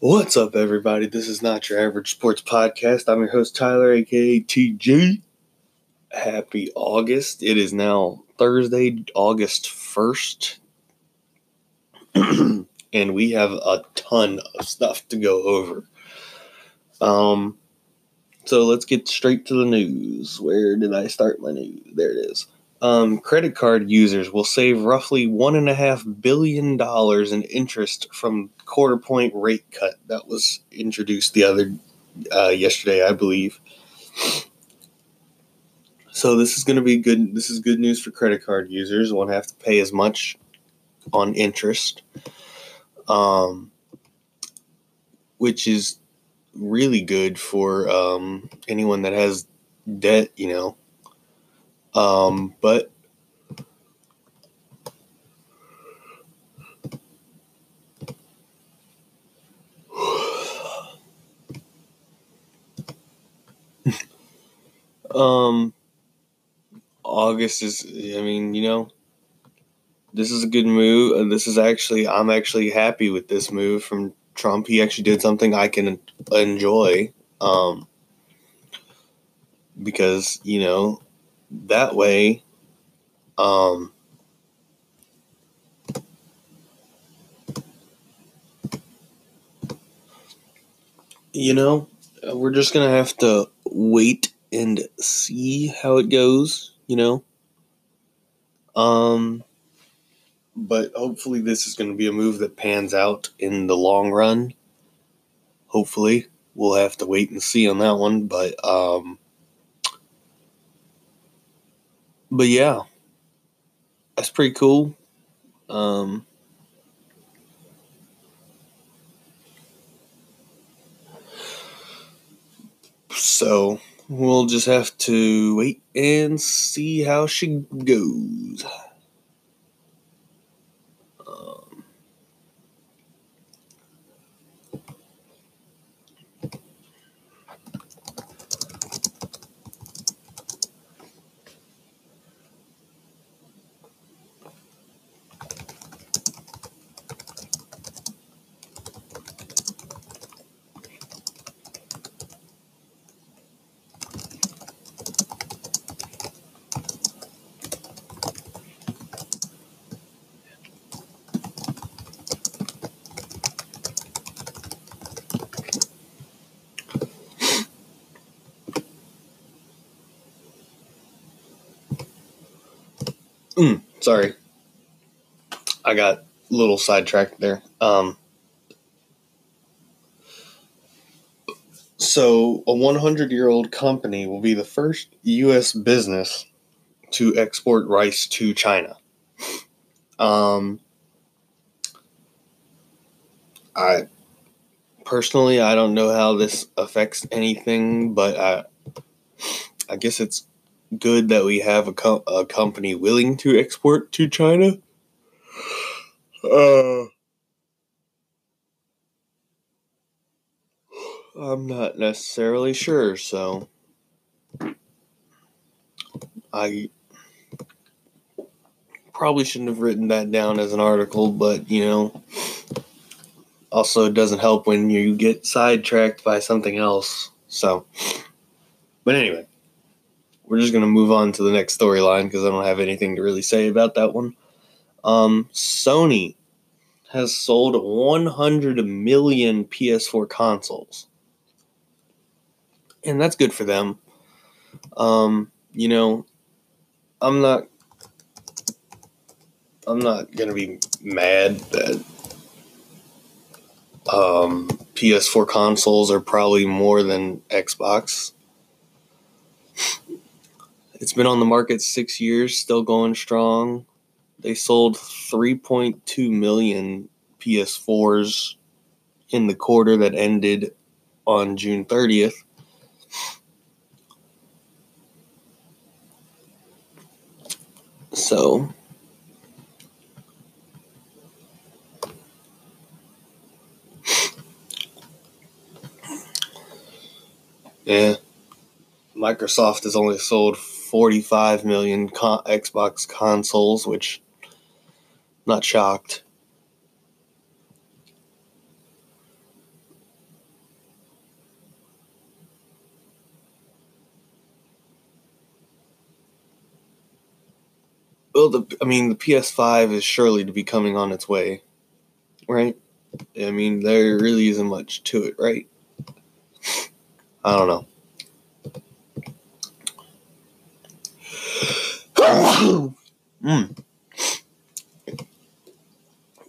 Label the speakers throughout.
Speaker 1: What's up, everybody? This is Not Your Average Sports Podcast. I'm your host, Tyler, aka TG. Happy August. It is now Thursday, August 1st. and we have a ton of stuff to go over. Um, so let's get straight to the news. Where did I start my news? There it is. Um, credit card users will save roughly one and a half billion dollars in interest from quarter point rate cut that was introduced the other uh, yesterday, I believe. So this is going to be good. This is good news for credit card users. Won't have to pay as much on interest, um, which is really good for um, anyone that has debt. You know, um, but um, August is. I mean, you know, this is a good move, and this is actually. I'm actually happy with this move from Trump. He actually did something I can enjoy. Um, because you know that way um you know we're just gonna have to wait and see how it goes you know? Um but hopefully this is going to be a move that pans out in the long run. Hopefully we'll have to wait and see on that one but um but yeah, that's pretty cool. Um, so we'll just have to wait and see how she goes. Mm, sorry. I got a little sidetracked there. Um, so, a 100 year old company will be the first U.S. business to export rice to China. Um, I personally, I don't know how this affects anything, but I, I guess it's good that we have a, co- a company willing to export to China. Uh, I'm not necessarily sure, so I probably shouldn't have written that down as an article, but you know, also it doesn't help when you get sidetracked by something else. So, but anyway, we're just going to move on to the next storyline because I don't have anything to really say about that one. Um, Sony has sold 100 million PS4 consoles. And that's good for them. Um, you know, I'm not I'm not going to be mad that um, PS4 consoles are probably more than Xbox. It's been on the market six years, still going strong. They sold 3.2 million PS4s in the quarter that ended on June 30th. So, yeah, Microsoft has only sold 45 million con- Xbox consoles, which not shocked. Well, the, I mean, the PS5 is surely to be coming on its way, right? I mean, there really isn't much to it, right? I don't know. Mm.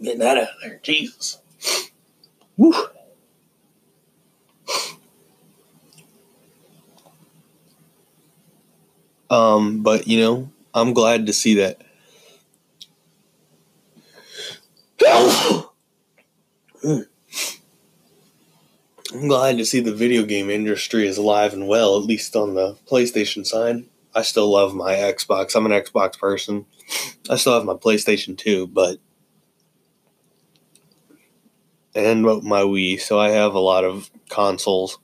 Speaker 1: Get that out of there, Jesus. Woo. Um, but you know, I'm glad to see that. I'm glad to see the video game industry is alive and well, at least on the PlayStation side. I still love my Xbox. I'm an Xbox person. I still have my PlayStation 2, but and my Wii, so I have a lot of consoles.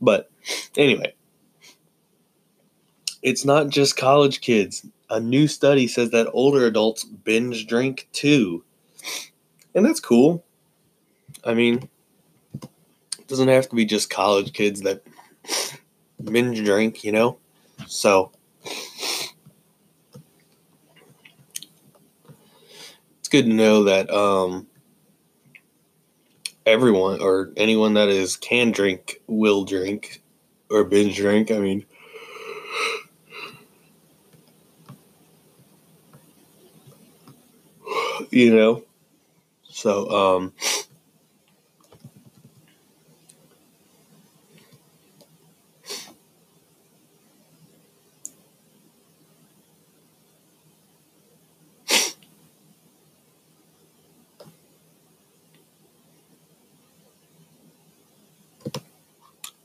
Speaker 1: But anyway, it's not just college kids. A new study says that older adults binge drink too. And that's cool. I mean, it doesn't have to be just college kids that binge drink, you know? So, it's good to know that um, everyone or anyone that is can drink will drink or binge drink. I mean, you know, so um,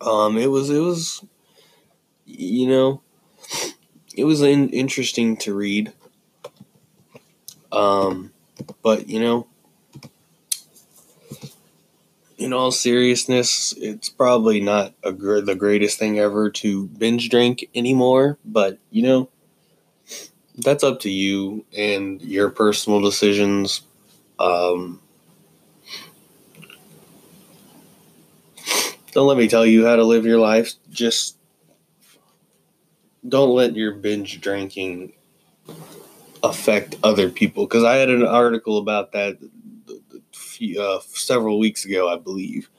Speaker 1: Um, it was it was, you know, it was in, interesting to read. Um, but you know, in all seriousness, it's probably not a gr- the greatest thing ever to binge drink anymore. But you know, that's up to you and your personal decisions. Um, Don't let me tell you how to live your life. Just don't let your binge drinking affect other people. Because I had an article about that uh, several weeks ago, I believe,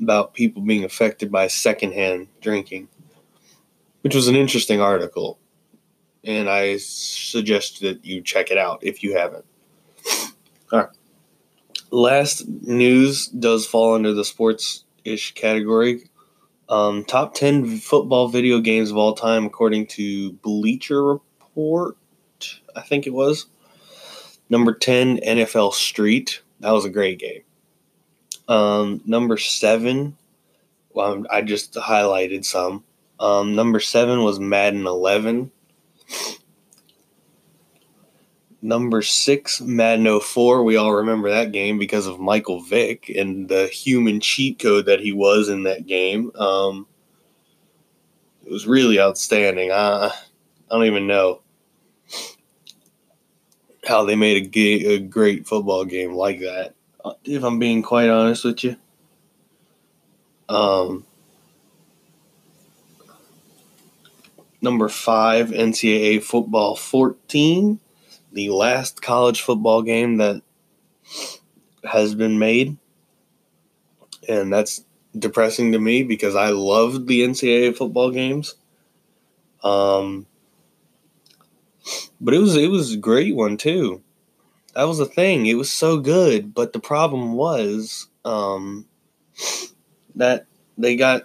Speaker 1: about people being affected by secondhand drinking, which was an interesting article. And I suggest that you check it out if you haven't. All right last news does fall under the sports ish category. Um, top 10 football video games of all time, according to Bleacher Report, I think it was. Number 10, NFL Street. That was a great game. Um, number 7, well, I just highlighted some. Um, number 7 was Madden 11. Number six, Madden 04. We all remember that game because of Michael Vick and the human cheat code that he was in that game. Um, it was really outstanding. I, I don't even know how they made a, great football game like that. If I'm being quite honest with you. Um, number five, NCAA football 14 the last college football game that has been made. And that's depressing to me because I loved the NCAA football games. Um, but it was it was a great one too. That was the thing. It was so good, but the problem was um, that they got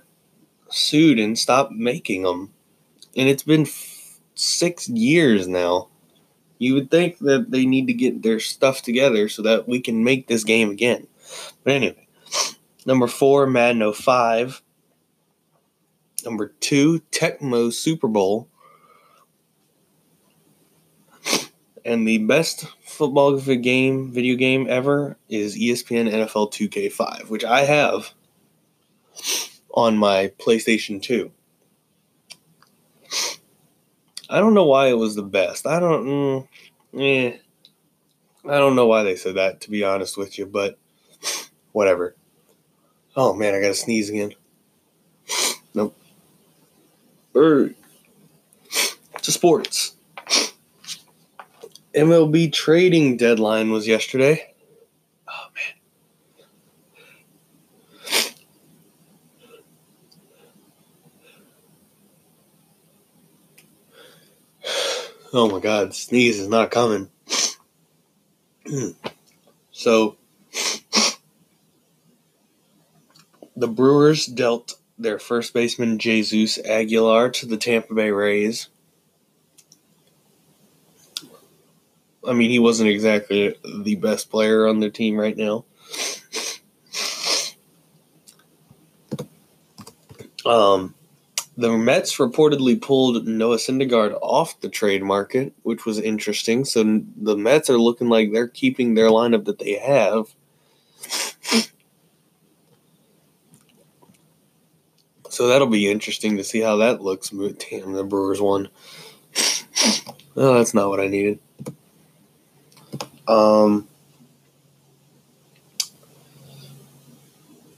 Speaker 1: sued and stopped making them, and it's been f- six years now. You would think that they need to get their stuff together so that we can make this game again. But anyway, number four, Madden 05. Number two, Tecmo Super Bowl. And the best football game, video game ever is ESPN NFL 2K5, which I have on my PlayStation 2. I don't know why it was the best. I don't. Mm, eh. I don't know why they said that, to be honest with you, but whatever. Oh man, I gotta sneeze again. Nope. Er, to sports. MLB trading deadline was yesterday. Oh man. Oh my god, sneeze is not coming. so the Brewers dealt their first baseman Jesus Aguilar to the Tampa Bay Rays. I mean, he wasn't exactly the best player on their team right now. Um, the Mets reportedly pulled Noah Syndergaard off the trade market, which was interesting. So the Mets are looking like they're keeping their lineup that they have. So that'll be interesting to see how that looks. Damn, the Brewers won. Oh, that's not what I needed. Um,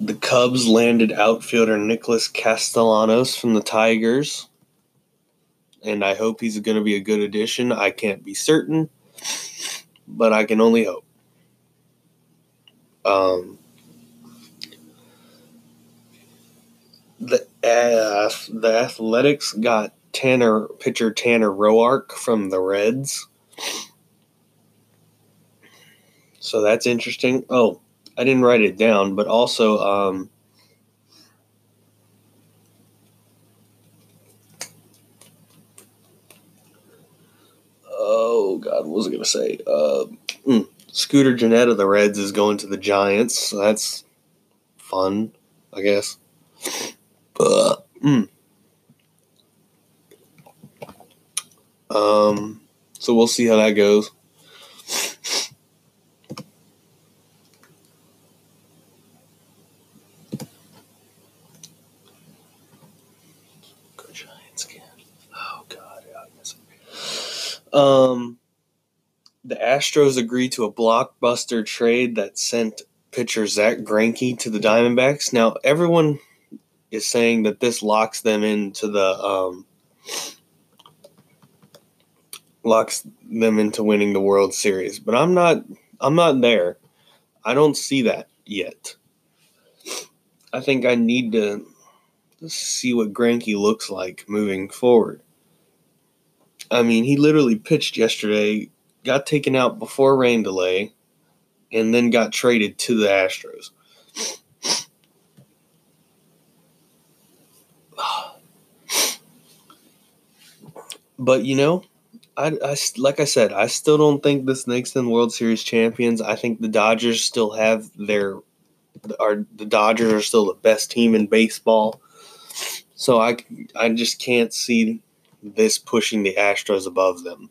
Speaker 1: the Cubs landed outfielder Nicholas Castellanos from the Tigers. And I hope he's going to be a good addition. I can't be certain, but I can only hope. Um, the uh, the Athletics got Tanner pitcher Tanner Roark from the Reds. So that's interesting. Oh, I didn't write it down, but also um, oh god, what was I gonna say? Uh, mm, Scooter Gennett of the Reds is going to the Giants. So that's fun, I guess. Mm. Um, so we'll see how that goes. Um, the Astros agreed to a blockbuster trade that sent pitcher Zack Greinke to the Diamondbacks. Now, everyone is saying that this locks them into the um, locks them into winning the World Series, but I'm not. I'm not there. I don't see that yet. I think I need to see what Greinke looks like moving forward. I mean, he literally pitched yesterday, got taken out before rain delay, and then got traded to the Astros. But you know, I, I like I said, I still don't think this makes them World Series champions. I think the Dodgers still have their are the Dodgers are still the best team in baseball. So I I just can't see this pushing the Astros above them.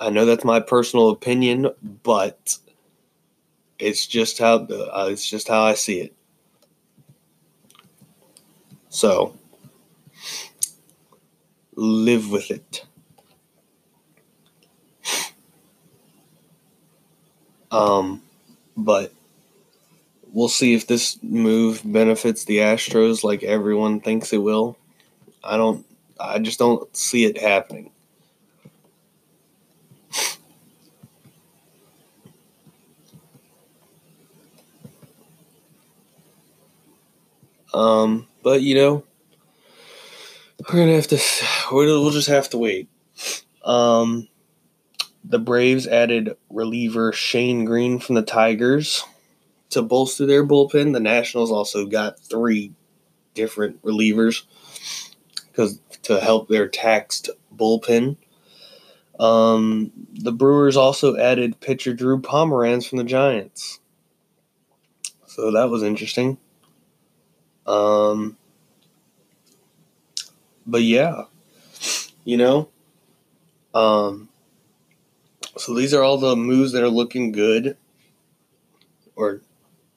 Speaker 1: I know that's my personal opinion, but it's just how uh, it's just how I see it. So live with it. Um, but we'll see if this move benefits the Astros like everyone thinks it will. I don't. I just don't see it happening. Um, but you know, we're gonna have to. We'll just have to wait. Um, the Braves added reliever Shane Greene from the Tigers to bolster their bullpen. The Nationals also got three different relievers because to help their taxed bullpen. Um, the Brewers also added pitcher Drew Pomeranz from the Giants, so that was interesting. Um, but yeah, you know, um, so these are all the moves that are looking good, or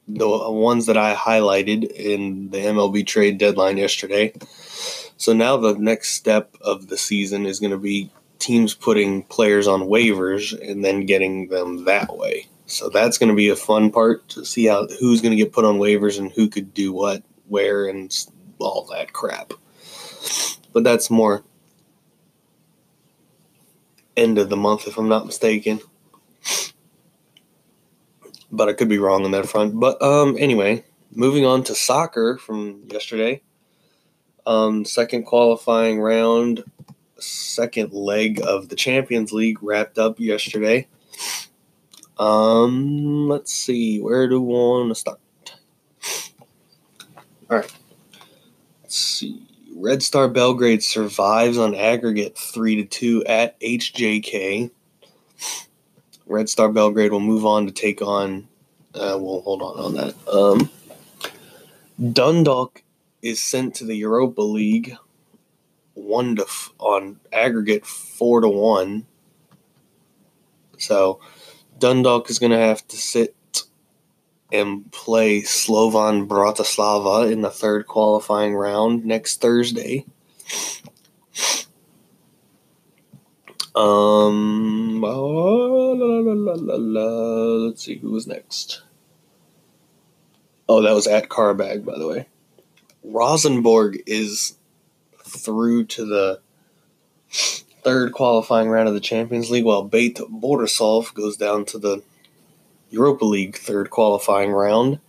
Speaker 1: the ones that I highlighted in the MLB trade deadline yesterday. So now the next step of the season is going to be teams putting players on waivers and then getting them that way. So that's going to be a fun part to see how who's going to get put on waivers and who could do what, where, and all that crap. But that's more end of the month, if I'm not mistaken. But I could be wrong on that front. But um, anyway, moving on to soccer from yesterday. Um, second qualifying round, second leg of the Champions League wrapped up yesterday. Um, let's see, where do we want to start? All right. Let's see. Red Star Belgrade survives on aggregate 3 to 2 at HJK. Red Star Belgrade will move on to take on uh, we'll hold on on that. Um, Dundalk is sent to the Europa League one to f- on aggregate four to one. So Dundalk is going to have to sit and play Slovan Bratislava in the third qualifying round next Thursday. Um, la, la, la, let's see who was next. Oh, that was at Qarabag, by the way. Rosenborg is through to the third qualifying round of the Champions League, while Bate Borisov goes down to the Europa League third qualifying round.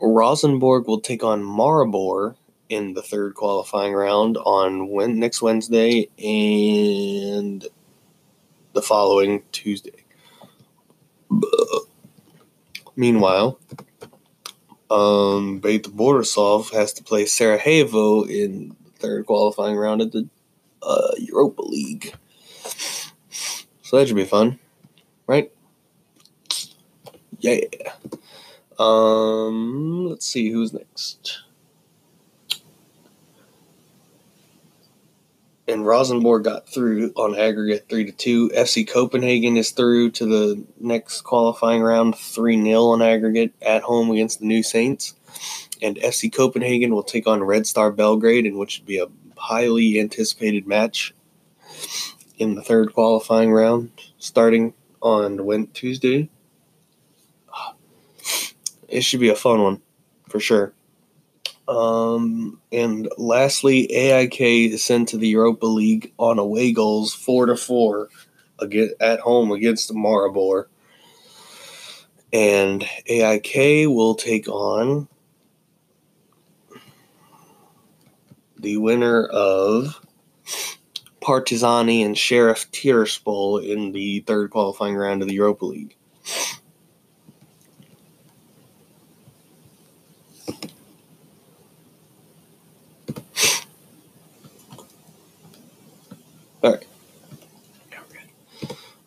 Speaker 1: Rosenborg will take on Maribor in the third qualifying round on when, next Wednesday and the following Tuesday. Meanwhile, um, Bate Borisov has to play Sarajevo in the third qualifying round of the uh, Europa League. So that should be fun, right? Yeah. Um, let's see who's next. And Rosenborg got through on aggregate three to two. FC Copenhagen is through to the next qualifying round three 0 on aggregate at home against the New Saints. And FC Copenhagen will take on Red Star Belgrade, in which would be a highly anticipated match in the third qualifying round, starting on Wednesday, it should be a fun one for sure. Um, and lastly, AIK is sent to the Europa League on away goals four to four at home against Maribor. And AIK will take on the winner of Partizani and Sheriff Tiraspol in the third qualifying round of the Europa League.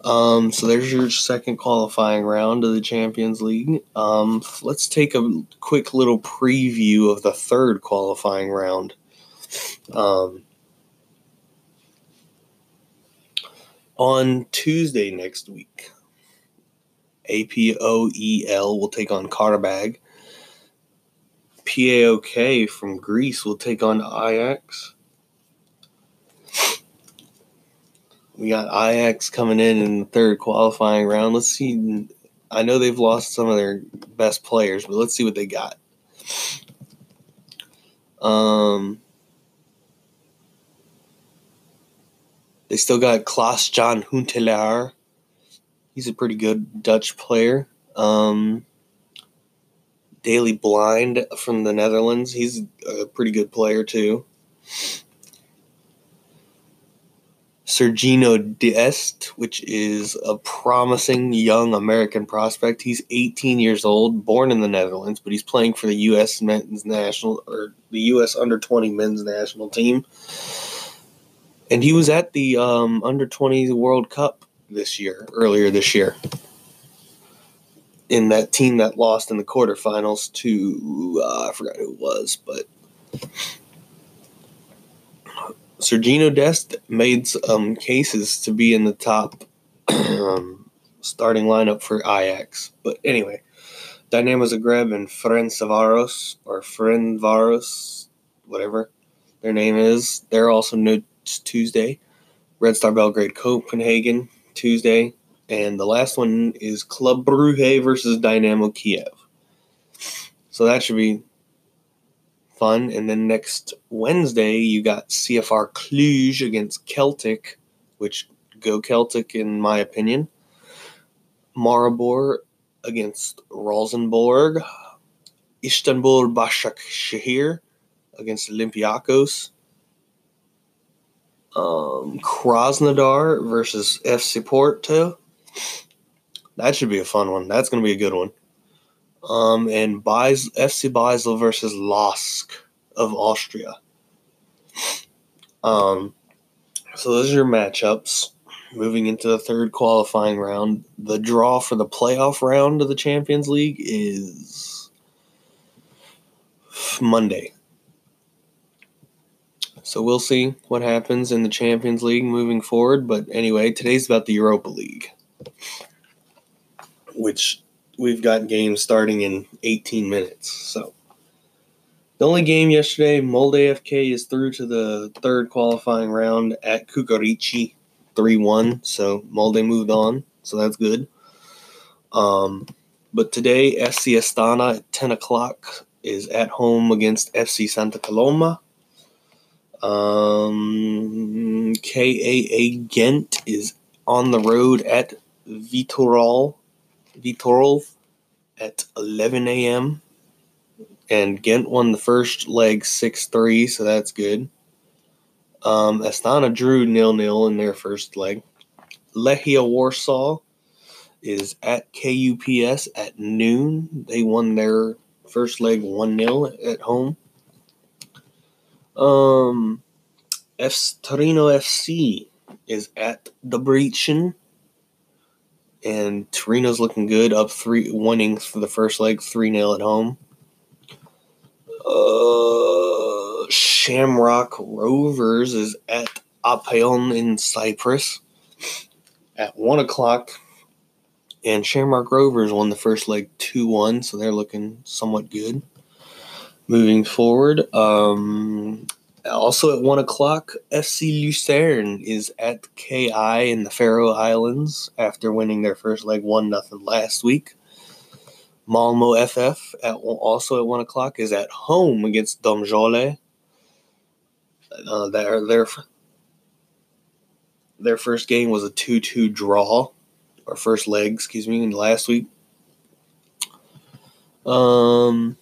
Speaker 1: Um, so there's your second qualifying round of the Champions League. Um, let's take a quick little preview of the third qualifying round. Um, on Tuesday next week, APOEL will take on Qarabag. PAOK from Greece will take on Ajax. We got Ajax coming in in the third qualifying round. Let's see. I know they've lost some of their best players, but let's see what they got. Um, they still got Klaas Jan Huntelaar. He's a pretty good Dutch player. Um, Daley Blind from the Netherlands. He's a pretty good player too. Sergino Dest, which is a promising young American prospect. He's 18 years old, born in the Netherlands, but he's playing for the U.S. men's national or the U.S. under 20 men's national team. And he was at the um, under 20 World Cup this year, earlier this year, in that team that lost in the quarterfinals to uh, I forgot who it was, but Sergino Dest made some cases to be in the top um, starting lineup for Ajax. But anyway, Dynamo Zagreb and Ferencvaros or Ferencvaros, whatever their name is, they're also new Tuesday. Red Star Belgrade Copenhagen Tuesday. And the last one is Club Brugge versus Dynamo Kiev. So that should be fun. And then next Wednesday, you got CFR Cluj against Celtic, which go Celtic, in my opinion. Maribor against Rosenborg. Istanbul Başakşehir against Olympiacos. Um, Krasnodar versus FC Porto. That should be a fun one. That's going to be a good one. Um, and Beis, FC Basel versus Lask of Austria. Um, so those are your matchups. Moving into the third qualifying round, the draw for the playoff round of the Champions League is Monday. So we'll see what happens in the Champions League moving forward. But anyway, today's about the Europa League, which we've got games starting in 18 minutes. So the only game yesterday, Molde FK is through to the third qualifying round at Kukarici 3 1. So Molde moved on. So that's good. Um, but today, FC Astana at 10 o'clock is at home against FC Santa Coloma. Um, KAA Ghent is on the road at Viitorul at 11 a.m. And Ghent won the first leg 6 3, so that's good. Um, Astana drew nil nil in their first leg. Lechia Warsaw is at KUPS at noon. They won their first leg 1 0 at home. Um, F- Torino FC is at Debrecen. And Torino's looking good, up three, winning for the first leg 3 0 at home. Uh, Shamrock Rovers is at Apollon in Cyprus at 1 o'clock. And Shamrock Rovers won the first leg 2 1, so they're looking somewhat good. Moving forward, um, also at 1 o'clock, FC Lucerne is at KI in the Faroe Islands after winning their first leg 1 0 last week. Malmo FF at also at one o'clock is at home against Domžale. Uh, their their their first game was a two two draw, or first leg, excuse me, last week. Um.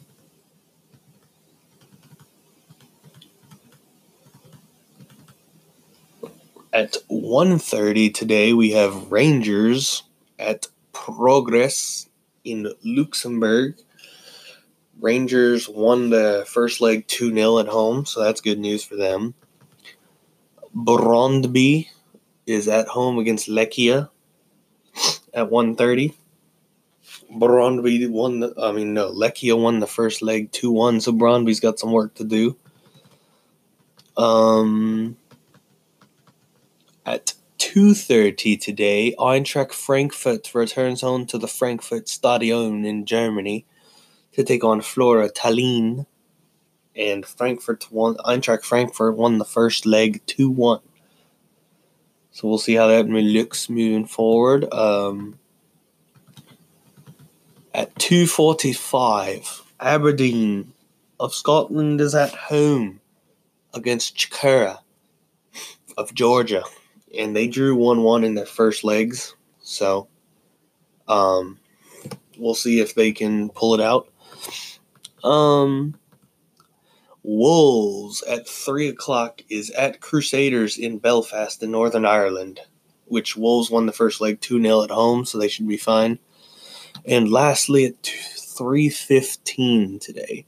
Speaker 1: At 1.30 today, we have Rangers at Progress in Luxembourg. Rangers won the first leg 2 0 at home, so that's good news for them. Brondby is at home against Lechia at 1.30. Brondby won the, I mean, no, Lechia won the first leg 2 1, so Brondby's got some work to do. Um, at 2.30 today, Eintracht Frankfurt returns home to the Frankfurt Stadion in Germany to take on Flora Tallinn. And Frankfurt won, Eintracht Frankfurt won the first leg 2-1. So we'll see how that looks moving forward. Um, at 2.45, Aberdeen of Scotland is at home against Chikhura of Georgia and they drew 1 1 in their first legs. So um, we'll see if they can pull it out. Um, Wolves at 3 o'clock is at Crusaders in Belfast in Northern Ireland, which Wolves won the first leg 2 0 at home, so they should be fine. And lastly, at 3.15 today,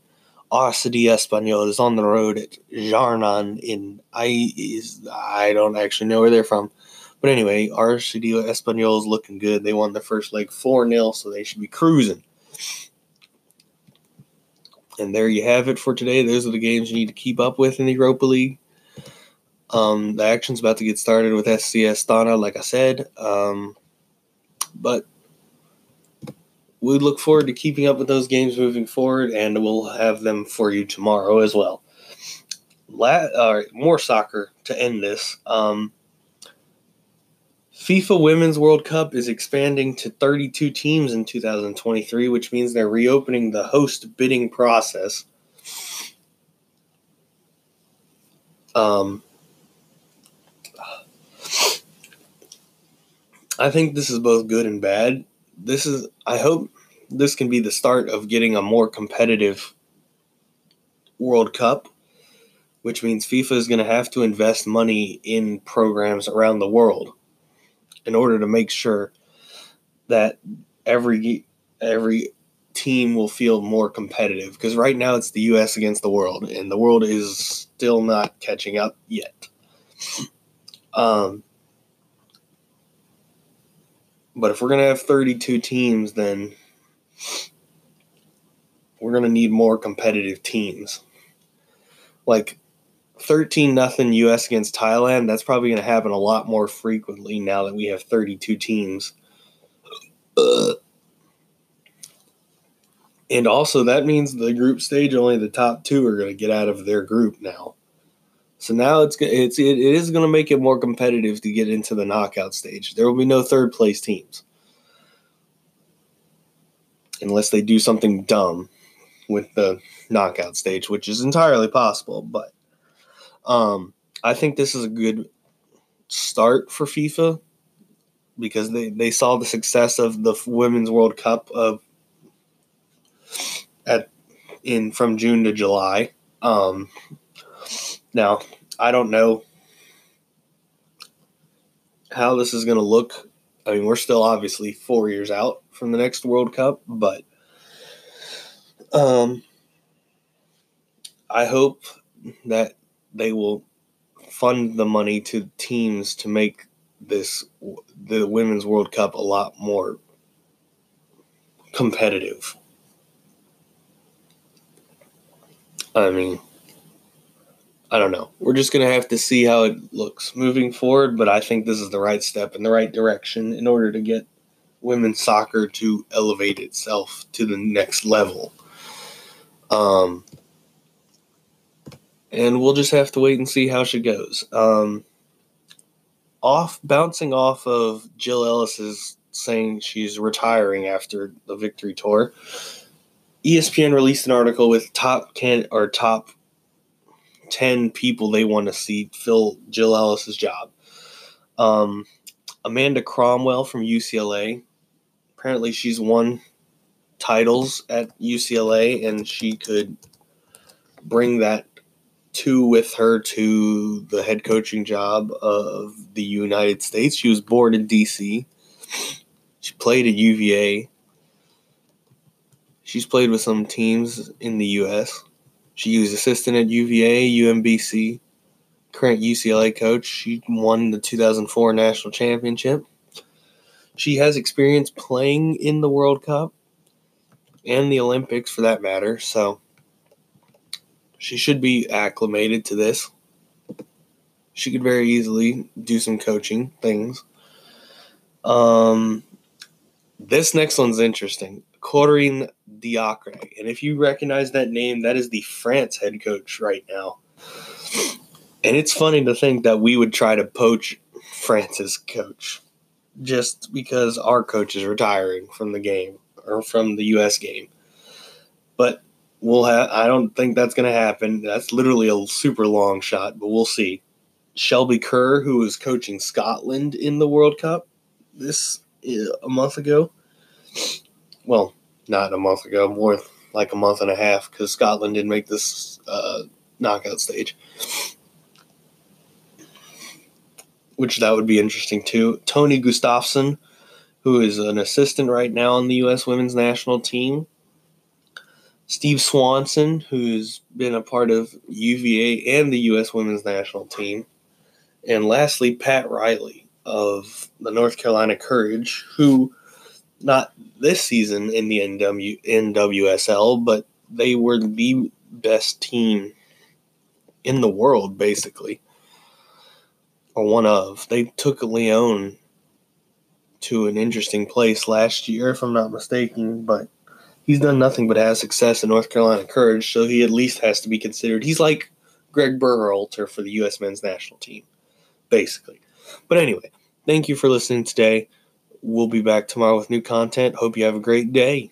Speaker 1: RCD Espanyol is on the road at Jarnan in I is I don't actually know where they're from. But anyway, RCD Espanyol is looking good. They won the first leg 4 0, so they should be cruising. And there you have it for today. Those are the games you need to keep up with in the Europa League. Um, the action's about to get started with SCS Astana, like I said. Um, but we look forward to keeping up with those games moving forward, and we'll have them for you tomorrow as well. La- uh, more soccer to end this. Um, FIFA Women's World Cup is expanding to 32 teams in 2023, which means they're reopening the host bidding process. Um, I think this is both good and bad. This is I hope this can be the start of getting a more competitive World Cup, which means FIFA is going to have to invest money in programs around the world in order to make sure that every every team will feel more competitive because right now it's the US against the world and the world is still not catching up yet. Um but if we're going to have 32 teams then we're going to need more competitive teams. Like 13 nothing US against Thailand, that's probably going to happen a lot more frequently now that we have 32 teams. And also that means the group stage only the top 2 are going to get out of their group now. So now it's it's it is going to make it more competitive to get into the knockout stage. There will be no third place teams unless they do something dumb with the knockout stage, which is entirely possible. But um, I think this is a good start for FIFA because they, they saw the success of the Women's World Cup of at in from June to July. Um, now I don't know how this is going to look. I mean, we're still obviously four years out from the next World Cup, but um, I hope that they will fund the money to teams to make this the women's World Cup a lot more competitive. I mean, I don't know. We're just going to have to see how it looks moving forward, but I think this is the right step in the right direction in order to get women's soccer to elevate itself to the next level. Um, and we'll just have to wait and see how she goes. Um, off bouncing off of Jill Ellis's saying she's retiring after the victory tour. ESPN released an article with top ten or top ten people they want to see fill Jill Ellis's job. Um, Amanda Cromwell from UCLA. Apparently, she's won titles at UCLA, and she could bring that two with her to the head coaching job of the United States. She was born in DC. She played at UVA. She's played with some teams in the US. She was assistant at UVA, UMBC, current UCLA coach. She won the 2004 national championship. She has experience playing in the World Cup and the Olympics for that matter, so she should be acclimated to this. She could very easily do some coaching things. Um, this next one's interesting. Corinne Diacre. And if you recognize that name, that is the France head coach right now. And it's funny to think that we would try to poach France's coach just because our coach is retiring from the game or from the U.S. game. But we'll have. I don't think that's going to happen. That's literally a super long shot, but we'll see. Shelby Kerr, who was coaching Scotland in the World Cup this uh, a month ago. Well, not a month ago, more like a month and a half, because Scotland didn't make this uh, knockout stage. Which that would be interesting too. Tony Gustafsson, who is an assistant right now on the U.S. women's national team, Steve Swanson, who's been a part of UVA and the U.S. women's national team. And lastly, Pat Riley of the North Carolina Courage, who not this season in the NW, NWSL, but they were the best team in the world, basically, or one of. They took Lyon to an interesting place last year, if I'm not mistaken, but he's done nothing but have success in North Carolina Courage, so he at least has to be considered. He's like Greg Berhalter for the U.S. men's national team, basically. But anyway, thank you for listening today. We'll be back tomorrow with new content. Hope you have a great day.